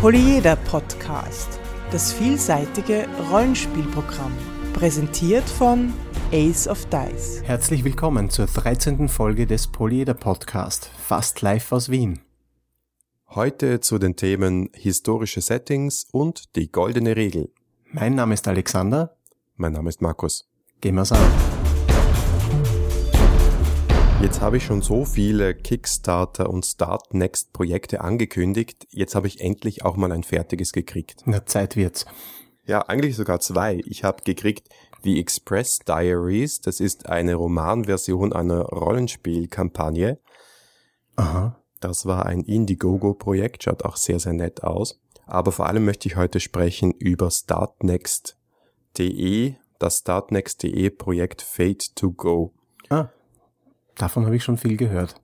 Polyeder Podcast, das vielseitige Rollenspielprogramm, präsentiert von Ace of Dice. Herzlich willkommen zur 13. Folge des Polyeder Podcast, fast live aus Wien. Heute zu den Themen historische Settings und die goldene Regel. Mein Name ist Alexander. Mein Name ist Markus. Gehen wir's an. Jetzt habe ich schon so viele Kickstarter und Start Next Projekte angekündigt. Jetzt habe ich endlich auch mal ein fertiges gekriegt. Na, Zeit wird's. Ja, eigentlich sogar zwei. Ich habe gekriegt The Express Diaries. Das ist eine Romanversion einer Rollenspielkampagne. Aha. Das war ein Indiegogo-Projekt, schaut auch sehr, sehr nett aus. Aber vor allem möchte ich heute sprechen über startnext.de, das startnext.de Projekt Fate to Go. Ah, davon habe ich schon viel gehört.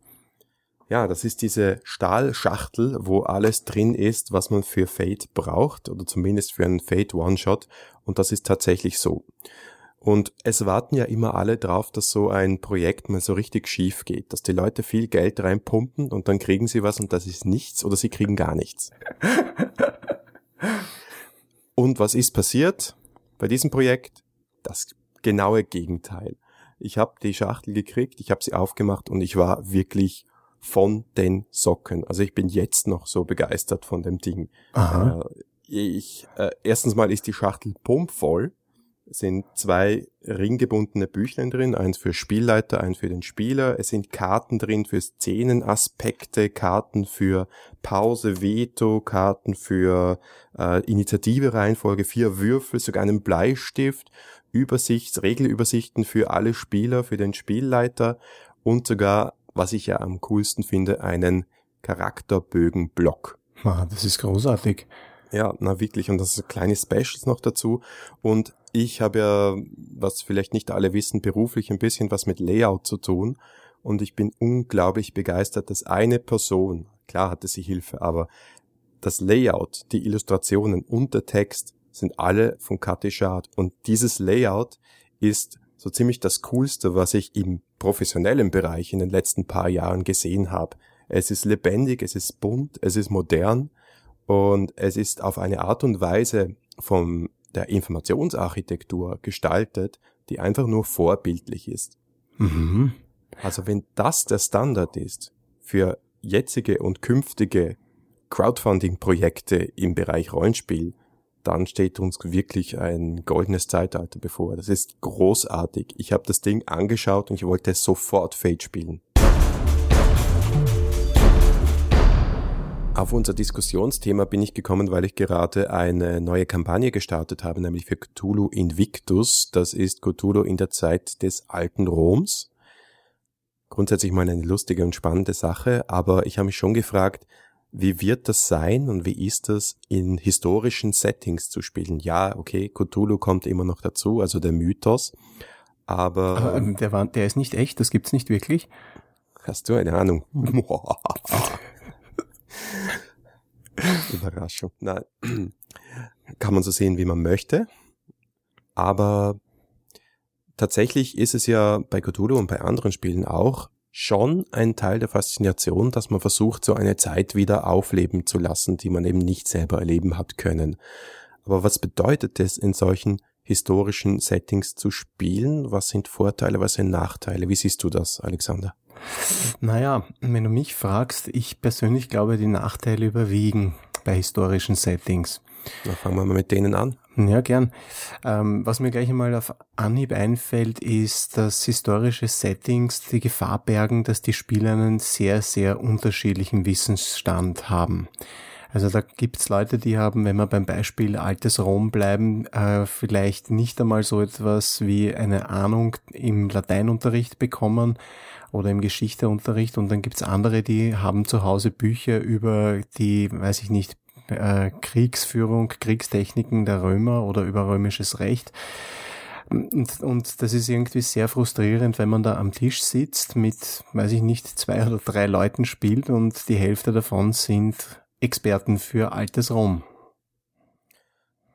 Ja, das ist diese Stahlschachtel, wo alles drin ist, was man für Fate braucht, oder zumindest für einen Fate One-Shot. Und das ist tatsächlich so. Und es warten ja immer alle drauf, dass so ein Projekt mal so richtig schief geht, dass die Leute viel Geld reinpumpen und dann kriegen sie was und das ist nichts oder sie kriegen gar nichts. und was ist passiert bei diesem Projekt? Das genaue Gegenteil. Ich habe die Schachtel gekriegt, ich habe sie aufgemacht und ich war wirklich von den Socken. Also ich bin jetzt noch so begeistert von dem Ding. Aha. Äh, ich, äh, erstens mal ist die Schachtel pumpvoll sind zwei ringgebundene Büchlein drin, eins für Spielleiter, eins für den Spieler. Es sind Karten drin für Szenenaspekte, Karten für Pause, Veto, Karten für äh, Initiative, Reihenfolge, vier Würfel, sogar einen Bleistift, Übersichts, Regelübersichten für alle Spieler, für den Spielleiter und sogar, was ich ja am coolsten finde, einen Charakterbögenblock. Ah, das ist großartig. Ja, na wirklich. Und das ist kleine Specials noch dazu. Und ich habe ja, was vielleicht nicht alle wissen, beruflich ein bisschen was mit Layout zu tun. Und ich bin unglaublich begeistert, dass eine Person, klar hatte sie Hilfe, aber das Layout, die Illustrationen und der Text sind alle von Cathy Schad. Und dieses Layout ist so ziemlich das Coolste, was ich im professionellen Bereich in den letzten paar Jahren gesehen habe. Es ist lebendig, es ist bunt, es ist modern und es ist auf eine Art und Weise von der Informationsarchitektur gestaltet, die einfach nur vorbildlich ist. Mhm. Also wenn das der Standard ist für jetzige und künftige Crowdfunding-Projekte im Bereich Rollenspiel, dann steht uns wirklich ein goldenes Zeitalter bevor. Das ist großartig. Ich habe das Ding angeschaut und ich wollte sofort Fate spielen. Auf unser Diskussionsthema bin ich gekommen, weil ich gerade eine neue Kampagne gestartet habe, nämlich für Cthulhu Invictus. Das ist Cthulhu in der Zeit des alten Roms. Grundsätzlich mal eine lustige und spannende Sache, aber ich habe mich schon gefragt, wie wird das sein und wie ist das in historischen Settings zu spielen? Ja, okay, Cthulhu kommt immer noch dazu, also der Mythos, aber... aber ähm, der, war, der ist nicht echt, das gibt's nicht wirklich. Hast du eine Ahnung? Überraschung. Nein. Kann man so sehen, wie man möchte. Aber tatsächlich ist es ja bei Cthulhu und bei anderen Spielen auch schon ein Teil der Faszination, dass man versucht, so eine Zeit wieder aufleben zu lassen, die man eben nicht selber erleben hat können. Aber was bedeutet es, in solchen historischen Settings zu spielen? Was sind Vorteile, was sind Nachteile? Wie siehst du das, Alexander? Naja, wenn du mich fragst, ich persönlich glaube, die Nachteile überwiegen bei historischen Settings. Na, fangen wir mal mit denen an. Ja, gern. Ähm, was mir gleich einmal auf Anhieb einfällt, ist, dass historische Settings die Gefahr bergen, dass die Spieler einen sehr, sehr unterschiedlichen Wissensstand haben. Also da gibt's Leute, die haben, wenn wir beim Beispiel altes Rom bleiben, äh, vielleicht nicht einmal so etwas wie eine Ahnung im Lateinunterricht bekommen oder im Geschichteunterricht und dann gibt's andere, die haben zu Hause Bücher über die, weiß ich nicht, äh, Kriegsführung, Kriegstechniken der Römer oder über römisches Recht. Und, und das ist irgendwie sehr frustrierend, wenn man da am Tisch sitzt mit, weiß ich nicht, zwei oder drei Leuten spielt und die Hälfte davon sind Experten für altes Rom.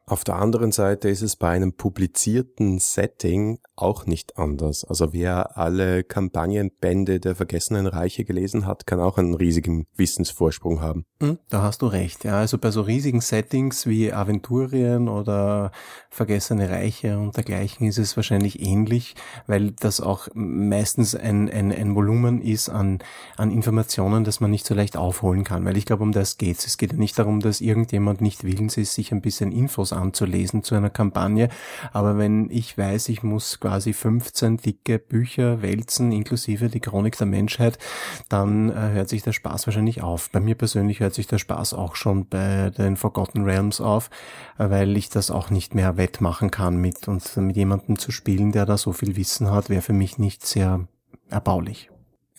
Auf der anderen Seite ist es bei einem publizierten Setting auch nicht anders. Also wer alle Kampagnenbände der Vergessenen Reiche gelesen hat, kann auch einen riesigen Wissensvorsprung haben. Hm, da hast du recht. Ja, also bei so riesigen Settings wie Aventurien oder Vergessene Reiche und dergleichen ist es wahrscheinlich ähnlich, weil das auch meistens ein, ein, ein Volumen ist an, an Informationen, das man nicht so leicht aufholen kann. Weil ich glaube, um das geht's. Es geht ja nicht darum, dass irgendjemand nicht willens ist, sich ein bisschen Infos anzulesen zu einer Kampagne. Aber wenn ich weiß, ich muss quasi 15 dicke Bücher wälzen, inklusive die Chronik der Menschheit, dann äh, hört sich der Spaß wahrscheinlich auf. Bei mir persönlich hört sich der Spaß auch schon bei den Forgotten Realms auf, weil ich das auch nicht mehr wettmachen kann mit und mit jemandem zu spielen, der da so viel Wissen hat, wäre für mich nicht sehr erbaulich.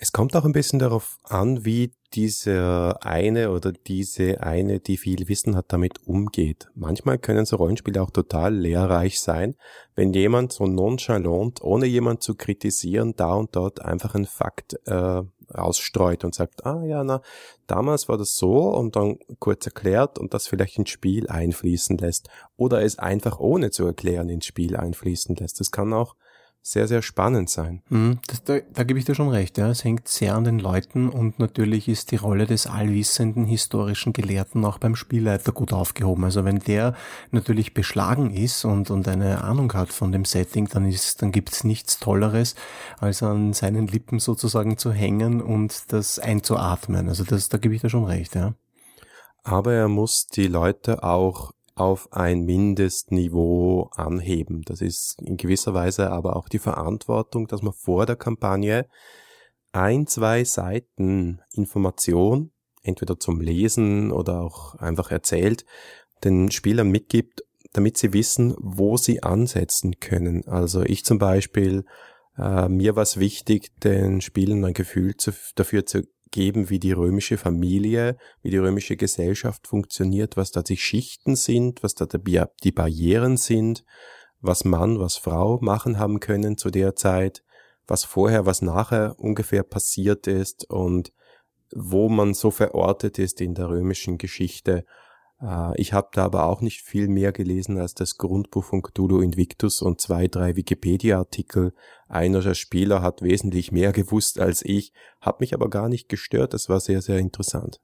Es kommt auch ein bisschen darauf an, wie dieser eine oder diese eine, die viel Wissen hat, damit umgeht. Manchmal können so Rollenspiele auch total lehrreich sein, wenn jemand so nonchalant, ohne jemand zu kritisieren, da und dort einfach einen Fakt äh, ausstreut und sagt, ah ja, na, damals war das so und dann kurz erklärt und das vielleicht ins Spiel einfließen lässt oder es einfach ohne zu erklären ins Spiel einfließen lässt. Das kann auch sehr, sehr spannend sein. Mhm, das, da, da gebe ich dir schon recht. Ja. Es hängt sehr an den Leuten und natürlich ist die Rolle des allwissenden historischen Gelehrten auch beim Spielleiter gut aufgehoben. Also wenn der natürlich beschlagen ist und, und eine Ahnung hat von dem Setting, dann ist, dann gibt's nichts Tolleres, als an seinen Lippen sozusagen zu hängen und das einzuatmen. Also das, da gebe ich dir schon recht, ja. Aber er muss die Leute auch auf ein Mindestniveau anheben. Das ist in gewisser Weise aber auch die Verantwortung, dass man vor der Kampagne ein, zwei Seiten Information, entweder zum Lesen oder auch einfach erzählt, den Spielern mitgibt, damit sie wissen, wo sie ansetzen können. Also ich zum Beispiel, äh, mir war es wichtig, den Spielern ein Gefühl zu, dafür zu geben, wie die römische Familie, wie die römische Gesellschaft funktioniert, was da die Schichten sind, was da die Barrieren sind, was Mann, was Frau machen haben können zu der Zeit, was vorher, was nachher ungefähr passiert ist und wo man so verortet ist in der römischen Geschichte ich habe da aber auch nicht viel mehr gelesen als das Grundbuch von Cthulhu Invictus und zwei, drei Wikipedia-Artikel. Einer der Spieler hat wesentlich mehr gewusst als ich, hat mich aber gar nicht gestört. Das war sehr, sehr interessant.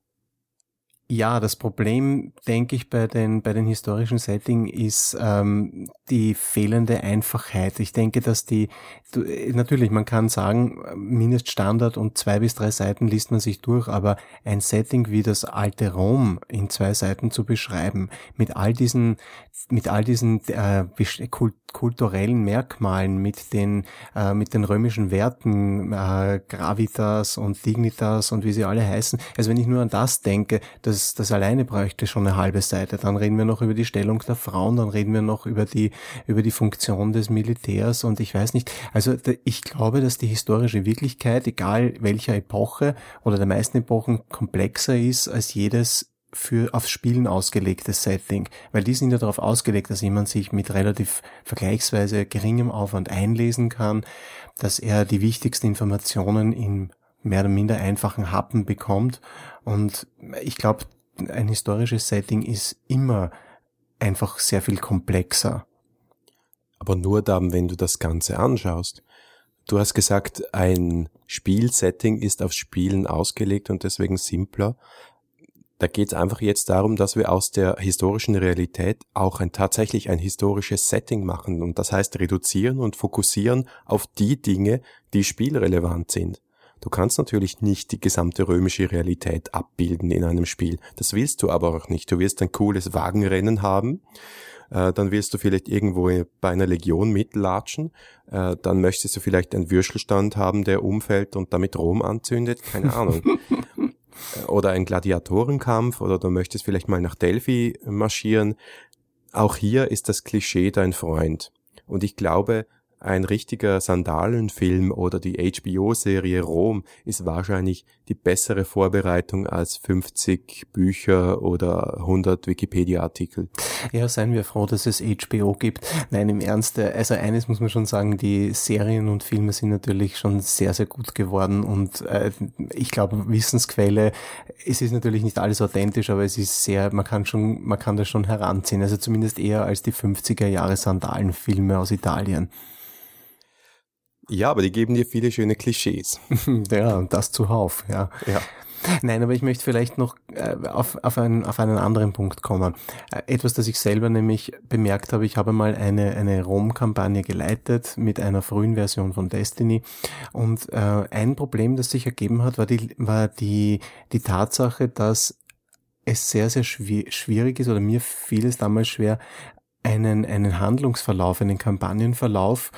Ja, das Problem, denke ich, bei den, bei den historischen Setting ist ähm, die fehlende Einfachheit. Ich denke, dass die, du, natürlich, man kann sagen, Mindeststandard und zwei bis drei Seiten liest man sich durch, aber ein Setting wie das alte Rom in zwei Seiten zu beschreiben, mit all diesen, mit all diesen äh, kulturellen Merkmalen, mit den, äh, mit den römischen Werten, äh, Gravitas und Dignitas und wie sie alle heißen. Also wenn ich nur an das denke, das, das alleine bräuchte schon eine halbe Seite. Dann reden wir noch über die Stellung der Frauen, dann reden wir noch über die, über die Funktion des Militärs und ich weiß nicht. Also ich glaube, dass die historische Wirklichkeit, egal welcher Epoche oder der meisten Epochen, komplexer ist als jedes für aufs Spielen ausgelegtes Setting, weil die sind ja darauf ausgelegt, dass jemand sich mit relativ vergleichsweise geringem Aufwand einlesen kann, dass er die wichtigsten Informationen in mehr oder minder einfachen Happen bekommt. Und ich glaube, ein historisches Setting ist immer einfach sehr viel komplexer. Aber nur dann, wenn du das Ganze anschaust. Du hast gesagt, ein Spielsetting ist auf Spielen ausgelegt und deswegen simpler. Da geht es einfach jetzt darum, dass wir aus der historischen Realität auch ein tatsächlich ein historisches Setting machen und das heißt reduzieren und fokussieren auf die Dinge, die spielrelevant sind. Du kannst natürlich nicht die gesamte römische Realität abbilden in einem Spiel. Das willst du aber auch nicht. Du wirst ein cooles Wagenrennen haben, äh, dann willst du vielleicht irgendwo bei einer Legion mitlatschen, äh, dann möchtest du vielleicht einen Würstelstand haben, der umfällt und damit Rom anzündet, keine Ahnung. Oder ein Gladiatorenkampf oder du möchtest vielleicht mal nach Delphi marschieren. Auch hier ist das Klischee dein Freund. Und ich glaube, ein richtiger Sandalenfilm oder die HBO-Serie Rom ist wahrscheinlich die bessere Vorbereitung als 50 Bücher oder 100 Wikipedia-Artikel. Ja, seien wir froh, dass es HBO gibt. Nein, im Ernst, äh, also eines muss man schon sagen, die Serien und Filme sind natürlich schon sehr, sehr gut geworden und äh, ich glaube, Wissensquelle, es ist natürlich nicht alles authentisch, aber es ist sehr, man kann schon, man kann das schon heranziehen, also zumindest eher als die 50er Jahre Sandalenfilme aus Italien. Ja, aber die geben dir viele schöne Klischees. ja, und das zuhauf, ja. Ja. Nein, aber ich möchte vielleicht noch äh, auf, auf, einen, auf einen anderen Punkt kommen. Äh, etwas, das ich selber nämlich bemerkt habe, ich habe mal eine, eine Rom-Kampagne geleitet mit einer frühen Version von Destiny und äh, ein Problem, das sich ergeben hat, war die, war die, die Tatsache, dass es sehr, sehr schwierig ist oder mir fiel es damals schwer, einen, einen Handlungsverlauf, einen Kampagnenverlauf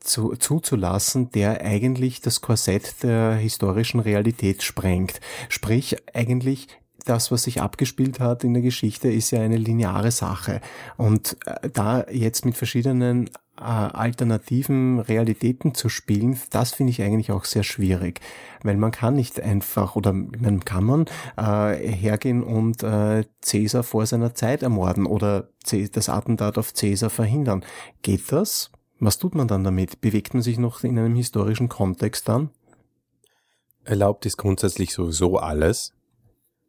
zu, zuzulassen, der eigentlich das Korsett der historischen Realität sprengt. Sprich, eigentlich das, was sich abgespielt hat in der Geschichte, ist ja eine lineare Sache. Und äh, da jetzt mit verschiedenen äh, alternativen Realitäten zu spielen, das finde ich eigentlich auch sehr schwierig, weil man kann nicht einfach oder man kann man äh, hergehen und äh, Cäsar vor seiner Zeit ermorden oder das Attentat auf Cäsar verhindern. Geht das? Was tut man dann damit? Bewegt man sich noch in einem historischen Kontext dann? Erlaubt ist grundsätzlich sowieso alles,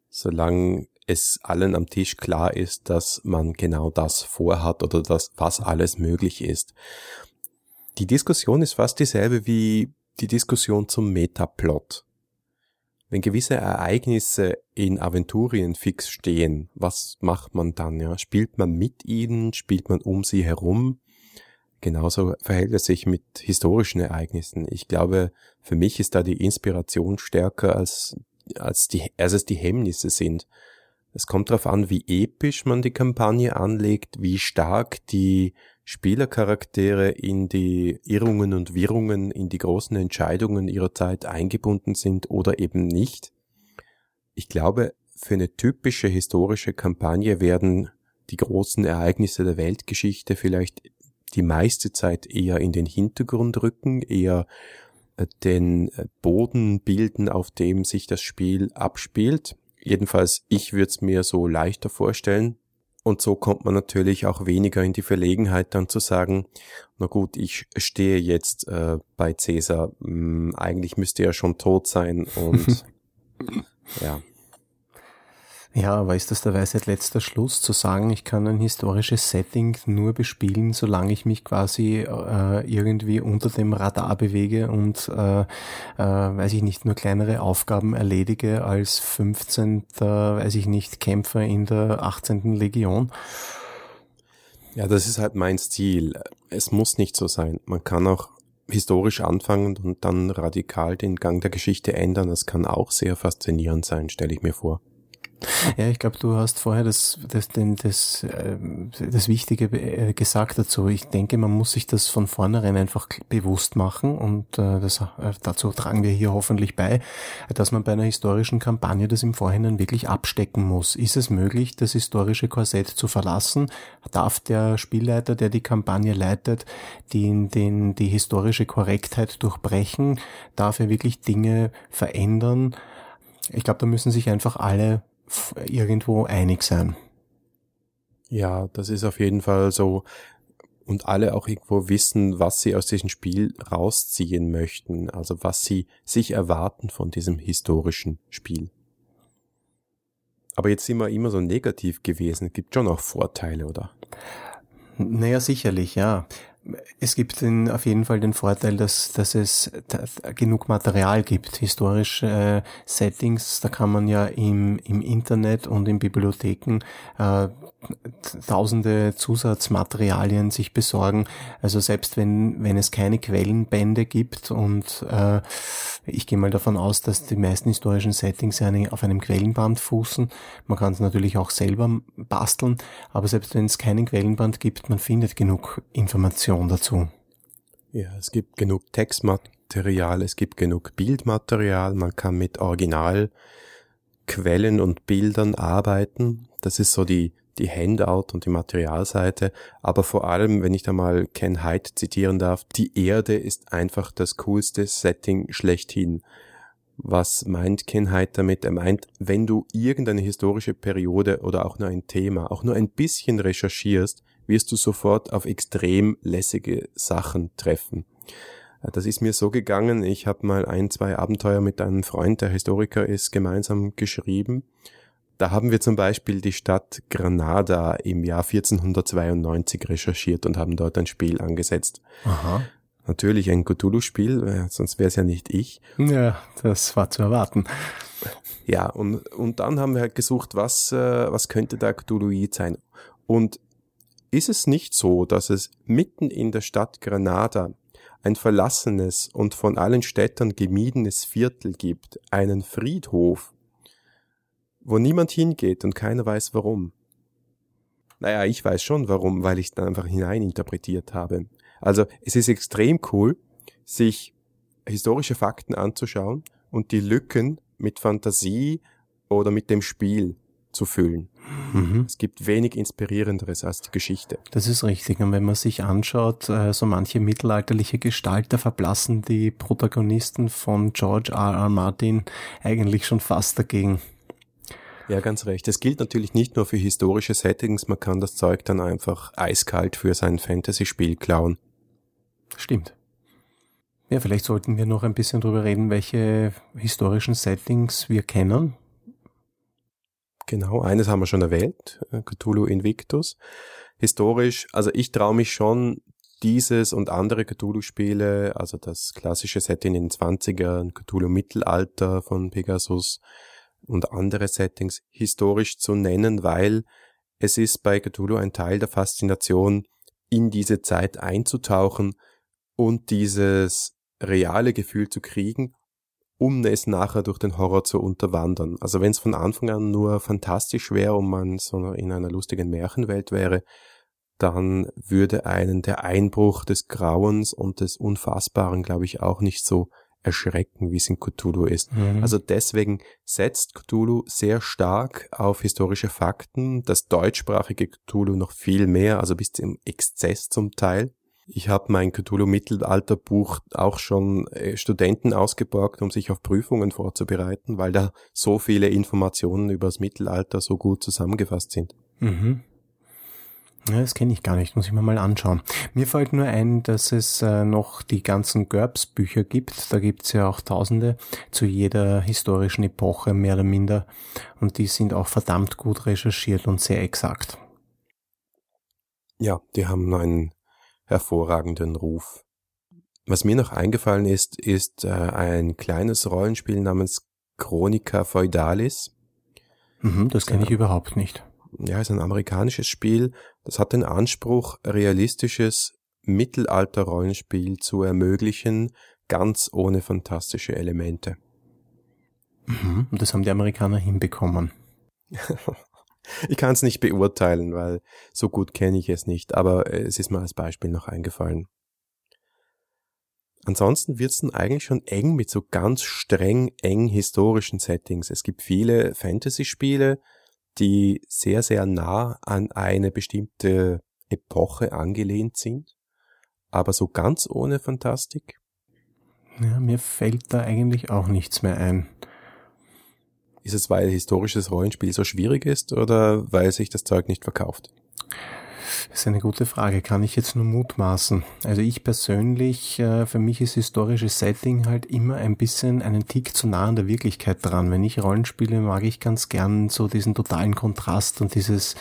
solange es allen am Tisch klar ist, dass man genau das vorhat oder dass was alles möglich ist. Die Diskussion ist fast dieselbe wie die Diskussion zum Metaplot. Wenn gewisse Ereignisse in Aventurien fix stehen, was macht man dann? Ja? Spielt man mit ihnen? Spielt man um sie herum? Genauso verhält es sich mit historischen Ereignissen. Ich glaube, für mich ist da die Inspiration stärker als, als, die, als es die Hemmnisse sind. Es kommt darauf an, wie episch man die Kampagne anlegt, wie stark die Spielercharaktere in die Irrungen und Wirrungen, in die großen Entscheidungen ihrer Zeit eingebunden sind oder eben nicht. Ich glaube, für eine typische historische Kampagne werden die großen Ereignisse der Weltgeschichte vielleicht die meiste Zeit eher in den Hintergrund rücken, eher äh, den äh, Boden bilden, auf dem sich das Spiel abspielt. Jedenfalls, ich würde es mir so leichter vorstellen. Und so kommt man natürlich auch weniger in die Verlegenheit dann zu sagen, na gut, ich stehe jetzt äh, bei Cäsar, hm, eigentlich müsste er schon tot sein und ja. Ja, aber ist das der Weisheit letzter Schluss, zu sagen, ich kann ein historisches Setting nur bespielen, solange ich mich quasi äh, irgendwie unter dem Radar bewege und, äh, äh, weiß ich nicht, nur kleinere Aufgaben erledige als 15. weiß ich nicht, Kämpfer in der 18. Legion? Ja, das ist halt mein Stil. Es muss nicht so sein. Man kann auch historisch anfangen und dann radikal den Gang der Geschichte ändern. Das kann auch sehr faszinierend sein, stelle ich mir vor. Ja, ich glaube, du hast vorher das, das, das, das, ähm, das Wichtige äh, gesagt dazu. Ich denke, man muss sich das von vornherein einfach bewusst machen und äh, das, äh, dazu tragen wir hier hoffentlich bei, dass man bei einer historischen Kampagne das im Vorhinein wirklich abstecken muss. Ist es möglich, das historische Korsett zu verlassen? Darf der Spielleiter, der die Kampagne leitet, den, den, die historische Korrektheit durchbrechen? Darf er wirklich Dinge verändern? Ich glaube, da müssen sich einfach alle irgendwo einig sein. Ja, das ist auf jeden Fall so. Und alle auch irgendwo wissen, was sie aus diesem Spiel rausziehen möchten, also was sie sich erwarten von diesem historischen Spiel. Aber jetzt sind wir immer so negativ gewesen. Es gibt schon auch Vorteile, oder? Naja, sicherlich, ja. Es gibt den, auf jeden Fall den Vorteil, dass, dass es genug Material gibt. Historische äh, Settings, da kann man ja im, im Internet und in Bibliotheken äh, tausende Zusatzmaterialien sich besorgen. Also selbst wenn, wenn es keine Quellenbände gibt und äh, ich gehe mal davon aus, dass die meisten historischen Settings ja auf einem Quellenband fußen. Man kann es natürlich auch selber basteln, aber selbst wenn es keinen Quellenband gibt, man findet genug Information dazu. Ja, es gibt genug Textmaterial, es gibt genug Bildmaterial, man kann mit Originalquellen und Bildern arbeiten. Das ist so die die Handout und die Materialseite, aber vor allem, wenn ich da mal Ken Hyde zitieren darf, die Erde ist einfach das coolste Setting schlechthin. Was meint Ken Hyde damit? Er meint, wenn du irgendeine historische Periode oder auch nur ein Thema, auch nur ein bisschen recherchierst, wirst du sofort auf extrem lässige Sachen treffen. Das ist mir so gegangen, ich habe mal ein, zwei Abenteuer mit einem Freund, der Historiker ist, gemeinsam geschrieben da haben wir zum Beispiel die Stadt Granada im Jahr 1492 recherchiert und haben dort ein Spiel angesetzt. Aha. Natürlich ein Cthulhu-Spiel, äh, sonst wäre es ja nicht ich. Ja, das war zu erwarten. Ja, und, und dann haben wir halt gesucht, was, äh, was könnte da Cthulhuid sein. Und ist es nicht so, dass es mitten in der Stadt Granada ein verlassenes und von allen Städtern gemiedenes Viertel gibt, einen Friedhof, wo niemand hingeht und keiner weiß warum. Naja, ich weiß schon warum, weil ich dann einfach hineininterpretiert habe. Also es ist extrem cool, sich historische Fakten anzuschauen und die Lücken mit Fantasie oder mit dem Spiel zu füllen. Mhm. Es gibt wenig inspirierenderes als die Geschichte. Das ist richtig. Und wenn man sich anschaut, äh, so manche mittelalterliche Gestalter verblassen die Protagonisten von George R. R. Martin eigentlich schon fast dagegen. Ja, ganz recht. Es gilt natürlich nicht nur für historische Settings, man kann das Zeug dann einfach eiskalt für sein Fantasy-Spiel klauen. Stimmt. Ja, vielleicht sollten wir noch ein bisschen drüber reden, welche historischen Settings wir kennen. Genau, eines haben wir schon erwähnt, äh, Cthulhu Invictus. Historisch, also ich traue mich schon, dieses und andere Cthulhu-Spiele, also das klassische Setting in den 20ern, Cthulhu Mittelalter von Pegasus, und andere Settings historisch zu nennen, weil es ist bei Cthulhu ein Teil der Faszination, in diese Zeit einzutauchen und dieses reale Gefühl zu kriegen, um es nachher durch den Horror zu unterwandern. Also wenn es von Anfang an nur fantastisch wäre und man so in einer lustigen Märchenwelt wäre, dann würde einen der Einbruch des Grauens und des Unfassbaren, glaube ich, auch nicht so erschrecken, wie es in Cthulhu ist. Mhm. Also deswegen setzt Cthulhu sehr stark auf historische Fakten, das deutschsprachige Cthulhu noch viel mehr, also bis zum Exzess zum Teil. Ich habe mein Cthulhu-Mittelalter-Buch auch schon äh, Studenten ausgeborgt, um sich auf Prüfungen vorzubereiten, weil da so viele Informationen über das Mittelalter so gut zusammengefasst sind. Mhm. Ja, das kenne ich gar nicht, muss ich mir mal anschauen. Mir fällt nur ein, dass es äh, noch die ganzen GURPS-Bücher gibt. Da gibt's ja auch tausende zu jeder historischen Epoche, mehr oder minder. Und die sind auch verdammt gut recherchiert und sehr exakt. Ja, die haben einen hervorragenden Ruf. Was mir noch eingefallen ist, ist äh, ein kleines Rollenspiel namens Chronica Feudalis. Mhm, das kenne ich überhaupt nicht ja, ist ein amerikanisches Spiel, das hat den Anspruch, realistisches Mittelalter-Rollenspiel zu ermöglichen, ganz ohne fantastische Elemente. Mhm, und das haben die Amerikaner hinbekommen. ich kann es nicht beurteilen, weil so gut kenne ich es nicht, aber es ist mir als Beispiel noch eingefallen. Ansonsten wird's dann eigentlich schon eng mit so ganz streng eng historischen Settings. Es gibt viele Fantasy-Spiele, die sehr, sehr nah an eine bestimmte Epoche angelehnt sind, aber so ganz ohne Fantastik? Ja, mir fällt da eigentlich auch nichts mehr ein. Ist es, weil historisches Rollenspiel so schwierig ist oder weil sich das Zeug nicht verkauft? Ist eine gute Frage, kann ich jetzt nur mutmaßen. Also ich persönlich, äh, für mich ist historisches Setting halt immer ein bisschen einen Tick zu nah an der Wirklichkeit dran. Wenn ich Rollenspiele mag ich ganz gern so diesen totalen Kontrast und dieses,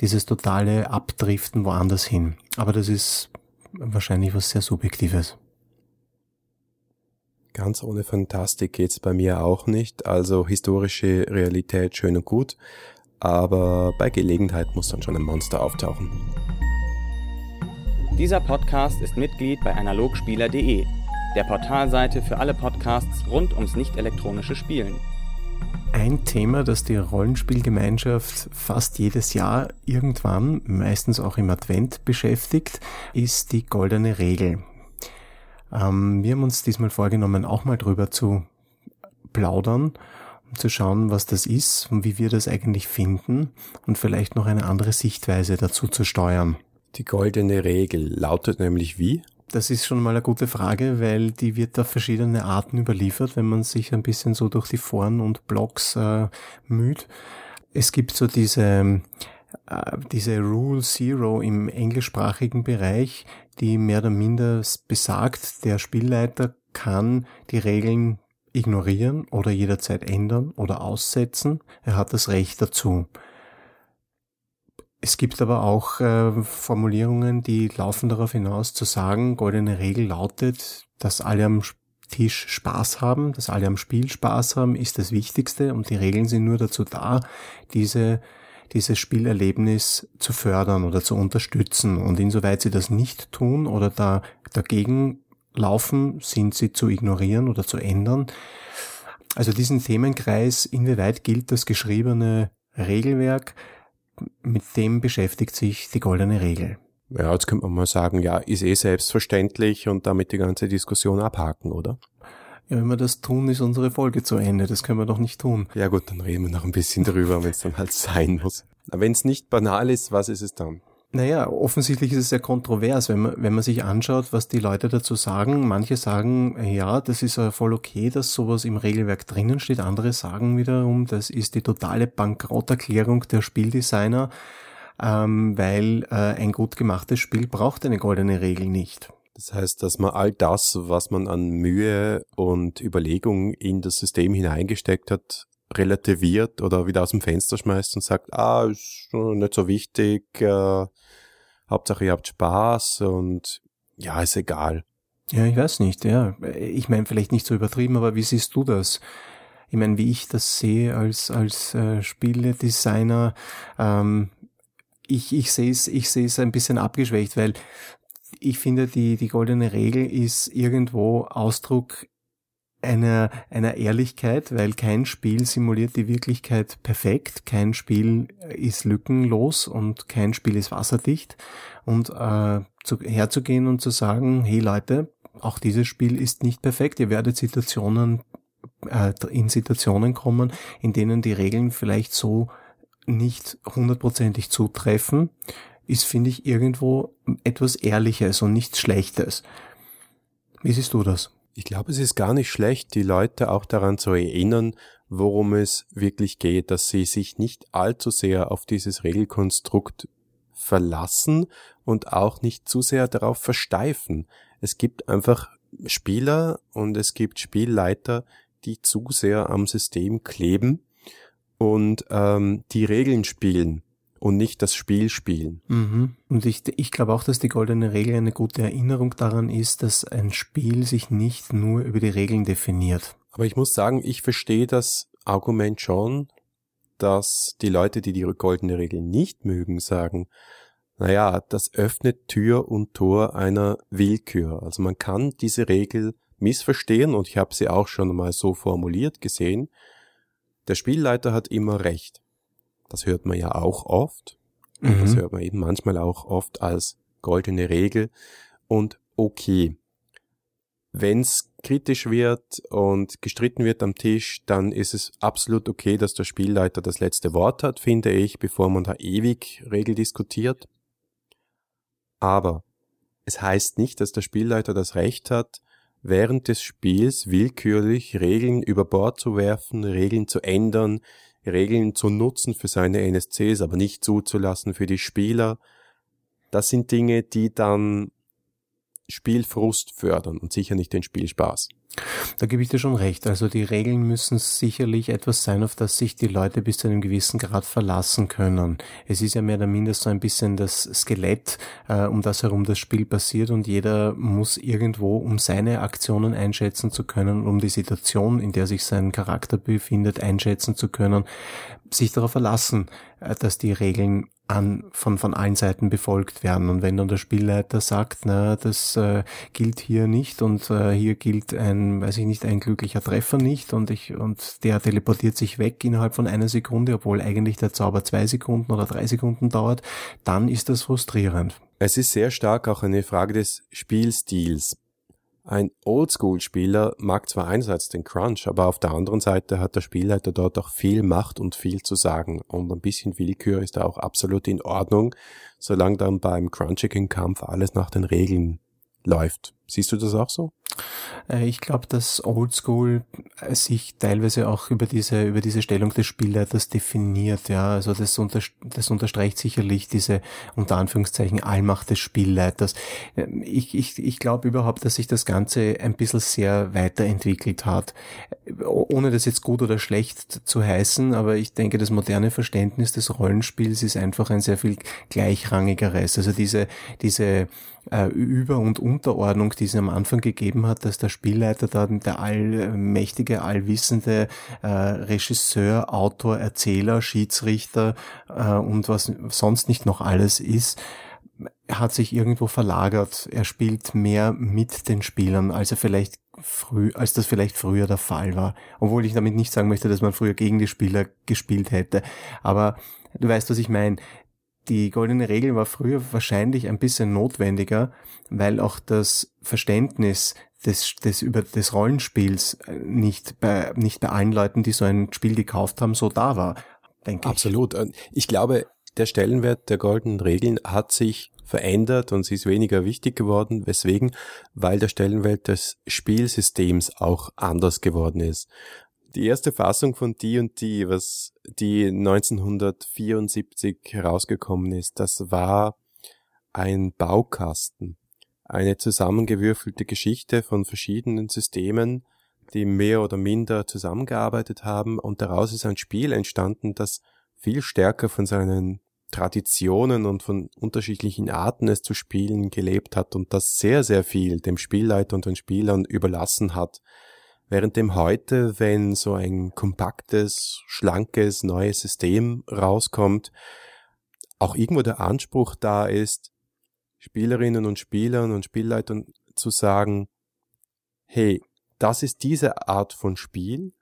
dieses totale Abdriften woanders hin. Aber das ist wahrscheinlich was sehr Subjektives. Ganz ohne Fantastik geht's bei mir auch nicht. Also historische Realität schön und gut, aber bei Gelegenheit muss dann schon ein Monster auftauchen. Dieser Podcast ist Mitglied bei analogspieler.de, der Portalseite für alle Podcasts rund ums nicht-elektronische Spielen. Ein Thema, das die Rollenspielgemeinschaft fast jedes Jahr irgendwann, meistens auch im Advent, beschäftigt, ist die goldene Regel. Ähm, wir haben uns diesmal vorgenommen, auch mal drüber zu plaudern zu schauen, was das ist und wie wir das eigentlich finden und vielleicht noch eine andere Sichtweise dazu zu steuern. Die goldene Regel lautet nämlich wie? Das ist schon mal eine gute Frage, weil die wird auf verschiedene Arten überliefert, wenn man sich ein bisschen so durch die Foren und Blogs äh, müht. Es gibt so diese, äh, diese Rule Zero im englischsprachigen Bereich, die mehr oder minder besagt, der Spielleiter kann die Regeln ignorieren oder jederzeit ändern oder aussetzen. Er hat das Recht dazu. Es gibt aber auch äh, Formulierungen, die laufen darauf hinaus zu sagen, goldene Regel lautet, dass alle am Tisch Spaß haben, dass alle am Spiel Spaß haben, ist das Wichtigste und die Regeln sind nur dazu da, diese, dieses Spielerlebnis zu fördern oder zu unterstützen. Und insoweit sie das nicht tun oder da dagegen laufen, sind sie zu ignorieren oder zu ändern. Also diesen Themenkreis, inwieweit gilt das geschriebene Regelwerk, mit dem beschäftigt sich die goldene Regel. Ja, jetzt könnte man mal sagen, ja, ist eh selbstverständlich und damit die ganze Diskussion abhaken, oder? Ja, wenn wir das tun, ist unsere Folge zu Ende. Das können wir doch nicht tun. Ja gut, dann reden wir noch ein bisschen drüber, wenn es dann halt sein muss. Wenn es nicht banal ist, was ist es dann? Naja, offensichtlich ist es sehr kontrovers, wenn man, wenn man sich anschaut, was die Leute dazu sagen. Manche sagen, ja, das ist voll okay, dass sowas im Regelwerk drinnen steht. Andere sagen wiederum, das ist die totale Bankrotterklärung der Spieldesigner, ähm, weil äh, ein gut gemachtes Spiel braucht eine goldene Regel nicht. Das heißt, dass man all das, was man an Mühe und Überlegung in das System hineingesteckt hat, relativiert oder wieder aus dem Fenster schmeißt und sagt, ah, ist nicht so wichtig, äh, Hauptsache ihr habt Spaß und ja, ist egal. Ja, ich weiß nicht, ja. Ich meine, vielleicht nicht so übertrieben, aber wie siehst du das? Ich meine, wie ich das sehe als, als äh, Spieledesigner, ähm, ich, ich sehe es ich sehe ein bisschen abgeschwächt, weil ich finde, die, die goldene Regel ist irgendwo Ausdruck einer, einer Ehrlichkeit, weil kein Spiel simuliert die Wirklichkeit perfekt, kein Spiel ist lückenlos und kein Spiel ist wasserdicht. Und äh, zu, herzugehen und zu sagen, hey Leute, auch dieses Spiel ist nicht perfekt, ihr werdet Situationen äh, in Situationen kommen, in denen die Regeln vielleicht so nicht hundertprozentig zutreffen, ist, finde ich, irgendwo etwas Ehrliches und nichts Schlechtes. Wie siehst du das? Ich glaube, es ist gar nicht schlecht, die Leute auch daran zu erinnern, worum es wirklich geht, dass sie sich nicht allzu sehr auf dieses Regelkonstrukt verlassen und auch nicht zu sehr darauf versteifen. Es gibt einfach Spieler und es gibt Spielleiter, die zu sehr am System kleben und ähm, die Regeln spielen und nicht das Spiel spielen. Mhm. Und ich, ich glaube auch, dass die goldene Regel eine gute Erinnerung daran ist, dass ein Spiel sich nicht nur über die Regeln definiert. Aber ich muss sagen, ich verstehe das Argument schon, dass die Leute, die die goldene Regel nicht mögen, sagen, naja, das öffnet Tür und Tor einer Willkür. Also man kann diese Regel missverstehen und ich habe sie auch schon mal so formuliert gesehen. Der Spielleiter hat immer recht. Das hört man ja auch oft. Mhm. Das hört man eben manchmal auch oft als goldene Regel. Und okay, wenn es kritisch wird und gestritten wird am Tisch, dann ist es absolut okay, dass der Spielleiter das letzte Wort hat, finde ich, bevor man da ewig Regel diskutiert. Aber es heißt nicht, dass der Spielleiter das Recht hat, während des Spiels willkürlich Regeln über Bord zu werfen, Regeln zu ändern, Regeln zu nutzen für seine NSCs, aber nicht zuzulassen für die Spieler. Das sind Dinge, die dann Spielfrust fördern und sicher nicht den Spielspaß. Da gebe ich dir schon recht. Also die Regeln müssen sicherlich etwas sein, auf das sich die Leute bis zu einem gewissen Grad verlassen können. Es ist ja mehr oder minder so ein bisschen das Skelett, äh, um das herum das Spiel passiert und jeder muss irgendwo, um seine Aktionen einschätzen zu können, um die Situation, in der sich sein Charakter befindet, einschätzen zu können, sich darauf verlassen, äh, dass die Regeln an, von, von allen Seiten befolgt werden. Und wenn dann der Spielleiter sagt, na, das äh, gilt hier nicht und äh, hier gilt ein, weiß ich nicht, ein glücklicher Treffer nicht und ich, und der teleportiert sich weg innerhalb von einer Sekunde, obwohl eigentlich der Zauber zwei Sekunden oder drei Sekunden dauert, dann ist das frustrierend. Es ist sehr stark auch eine Frage des Spielstils. Ein Oldschool-Spieler mag zwar einerseits den Crunch, aber auf der anderen Seite hat der Spielleiter dort auch viel Macht und viel zu sagen. Und ein bisschen Willkür ist da auch absolut in Ordnung, solange dann beim crunchigen Kampf alles nach den Regeln läuft. Siehst du das auch so? Äh, ich glaube, dass Oldschool äh, sich teilweise auch über diese, über diese Stellung des Spielleiters definiert, ja. Also das, unter, das unterstreicht sicherlich diese, unter Anführungszeichen, Allmacht des Spielleiters. Ähm, ich, ich, ich glaube überhaupt, dass sich das Ganze ein bisschen sehr weiterentwickelt hat. Ohne das jetzt gut oder schlecht zu heißen, aber ich denke, das moderne Verständnis des Rollenspiels ist einfach ein sehr viel gleichrangigeres. Also diese, diese äh, Über- und Unterordnung, die es am Anfang gegeben hat, dass der Spielleiter da der allmächtige, allwissende äh, Regisseur, Autor, Erzähler, Schiedsrichter äh, und was sonst nicht noch alles ist, hat sich irgendwo verlagert. Er spielt mehr mit den Spielern, als er vielleicht früh, als das vielleicht früher der Fall war. Obwohl ich damit nicht sagen möchte, dass man früher gegen die Spieler gespielt hätte. Aber du weißt, was ich meine die goldene Regel war früher wahrscheinlich ein bisschen notwendiger, weil auch das Verständnis des, des über des Rollenspiels äh, nicht bei nicht bei allen Leuten, die so ein Spiel gekauft haben, so da war. Denke Absolut. Ich. ich glaube, der Stellenwert der goldenen Regeln hat sich verändert und sie ist weniger wichtig geworden. Weswegen? Weil der Stellenwert des Spielsystems auch anders geworden ist die erste Fassung von D&D, was die 1974 herausgekommen ist, das war ein Baukasten. Eine zusammengewürfelte Geschichte von verschiedenen Systemen, die mehr oder minder zusammengearbeitet haben und daraus ist ein Spiel entstanden, das viel stärker von seinen Traditionen und von unterschiedlichen Arten es zu spielen gelebt hat und das sehr, sehr viel dem Spielleiter und den Spielern überlassen hat. Währenddem heute, wenn so ein kompaktes, schlankes, neues System rauskommt, auch irgendwo der Anspruch da ist, Spielerinnen und Spielern und Spielleitern zu sagen, hey, das ist diese Art von Spiel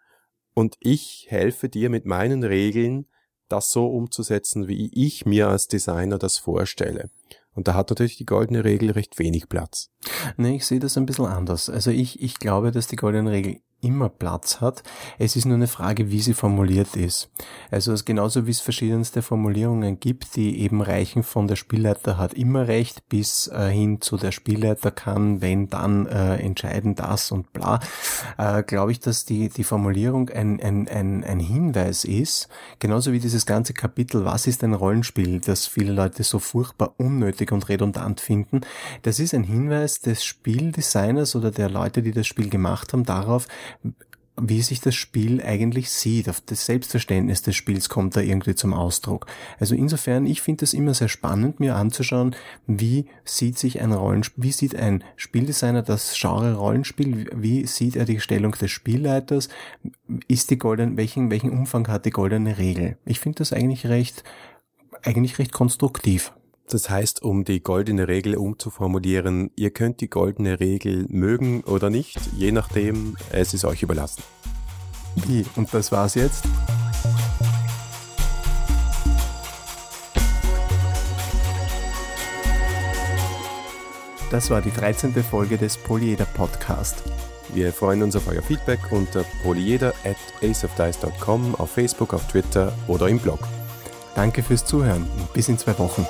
und ich helfe dir mit meinen Regeln, das so umzusetzen, wie ich mir als Designer das vorstelle. Und da hat natürlich die goldene Regel recht wenig Platz. Nee, ich sehe das ein bisschen anders. Also ich, ich glaube, dass die goldene Regel immer Platz hat. Es ist nur eine Frage, wie sie formuliert ist. Also genauso wie es verschiedenste Formulierungen gibt, die eben reichen von der Spielleiter hat immer recht bis äh, hin zu der Spielleiter kann, wenn dann äh, entscheiden das und bla, äh, glaube ich, dass die, die Formulierung ein, ein, ein, ein Hinweis ist, genauso wie dieses ganze Kapitel, was ist ein Rollenspiel, das viele Leute so furchtbar unnötig und redundant finden. Das ist ein Hinweis des Spieldesigners oder der Leute, die das Spiel gemacht haben, darauf, wie sich das Spiel eigentlich sieht. Auf das Selbstverständnis des Spiels kommt da irgendwie zum Ausdruck. Also insofern, ich finde es immer sehr spannend, mir anzuschauen, wie sieht sich ein Rollenspiel, wie sieht ein Spieldesigner das Genre Rollenspiel, wie sieht er die Stellung des Spielleiters, ist die goldene, welchen, welchen Umfang hat die goldene Regel? Ich finde das eigentlich recht, eigentlich recht konstruktiv. Das heißt, um die goldene Regel umzuformulieren, ihr könnt die goldene Regel mögen oder nicht, je nachdem, es ist euch überlassen. Und das war's jetzt? Das war die 13. Folge des Polyeder Podcast. Wir freuen uns auf euer Feedback unter polyeder at aceofdice.com, auf Facebook, auf Twitter oder im Blog. Danke fürs Zuhören und bis in zwei Wochen.